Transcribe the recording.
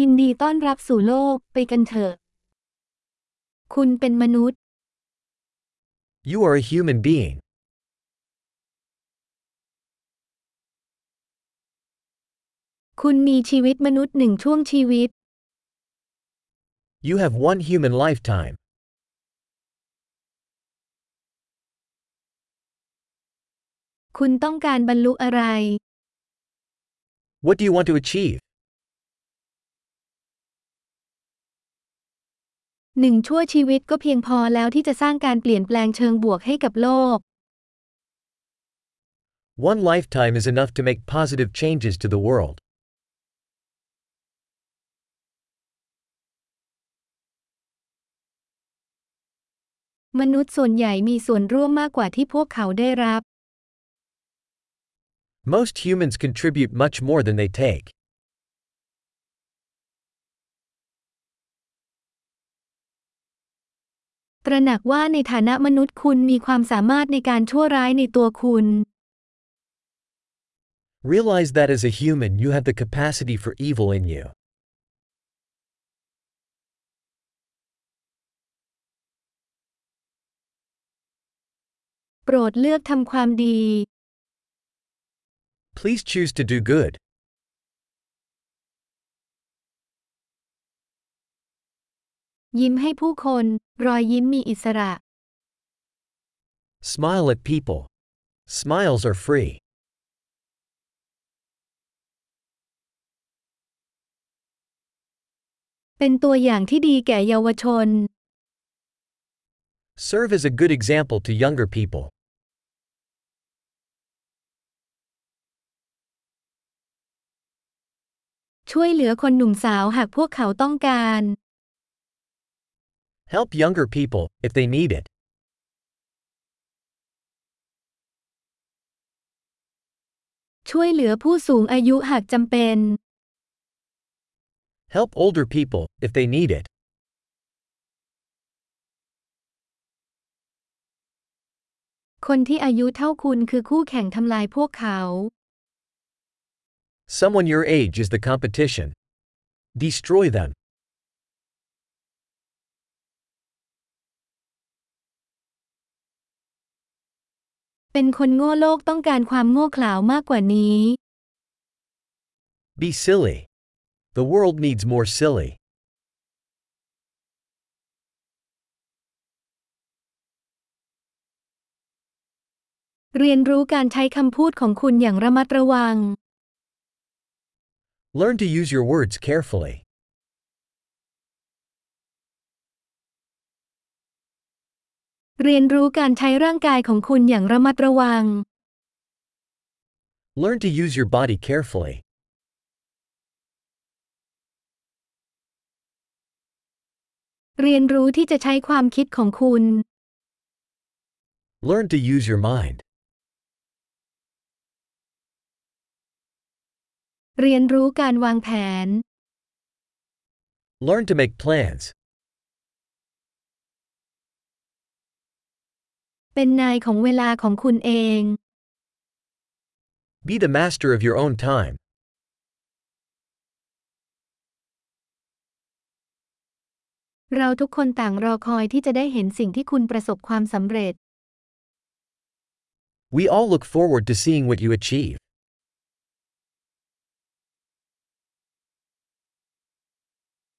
ยินดีต้อนรับสู่โลก ไปกันเถอะ คุณเป็นมนุษย์ You are a human being. คุณมีชีวิตมนุษย์หนึ่งช่วงชีวิต You have one human lifetime. คุณต้องการบรรลุอะไร What do you want to achieve? หนึ่งชั่วชีวิตก็เพียงพอแล้วที่จะสร้างการเปลี่ยนแปลงเชิงบวกให้กับโลก One lifetime is enough to make positive changes to the world. มนุษย์ส่วนใหญ่มีส่วนร่วมมากกว่าที่พวกเขาได้รับ Most humans contribute much more than they take. ตระหนักว่าในฐานะมนุษย์คุณมีความสามารถในการชั่วร้ายในตัวคุณ Realize that as a human you have the capacity for evil in you. โปรดเลือกทำความดี Please choose to do good. ยิ้มให้ผู้คน รอยยิ้มมีอิสระ Smile at people. Smiles are free. เป็นตัวอย่างที่ดีแก่เยาวชน Serve as a good example to younger people. ช่วยเหลือคนหนุ่มสาวหากพวกเขาต้องการ Help younger people, if they need it. ช่วยเหลือผู้สูงอายุหากจำเป็น Help older people, if they need it. คนที่อายุเท่าคุณคือคู่แข่งทำลายพวกเขา Someone your age is the competition. Destroy them. เป็นคนโง่โลกต้องการความโง่เขลาวมากกว่านี้ Be silly. The world needs more silly. เรียนรู้การใช้คำพูดของคุณอย่างระมัดระวัง Learn to use your words carefully. เรียนรู้การใช้ร่างกายของคุณอย่างระมัดระวัง Learn to use your body carefully. เรียนรู้ที่จะใช้ความคิดของคุณ Learn to use your mind. เรียนรู้การวางแผน Learn to make plans. เป็นนายของเวลาของคุณเอง Be the master of your own time. เราทุกคนต่างรอคอยที่จะได้เห็นสิ่งที่คุณประสบความสำเร็จ We all look forward to seeing what you achieve.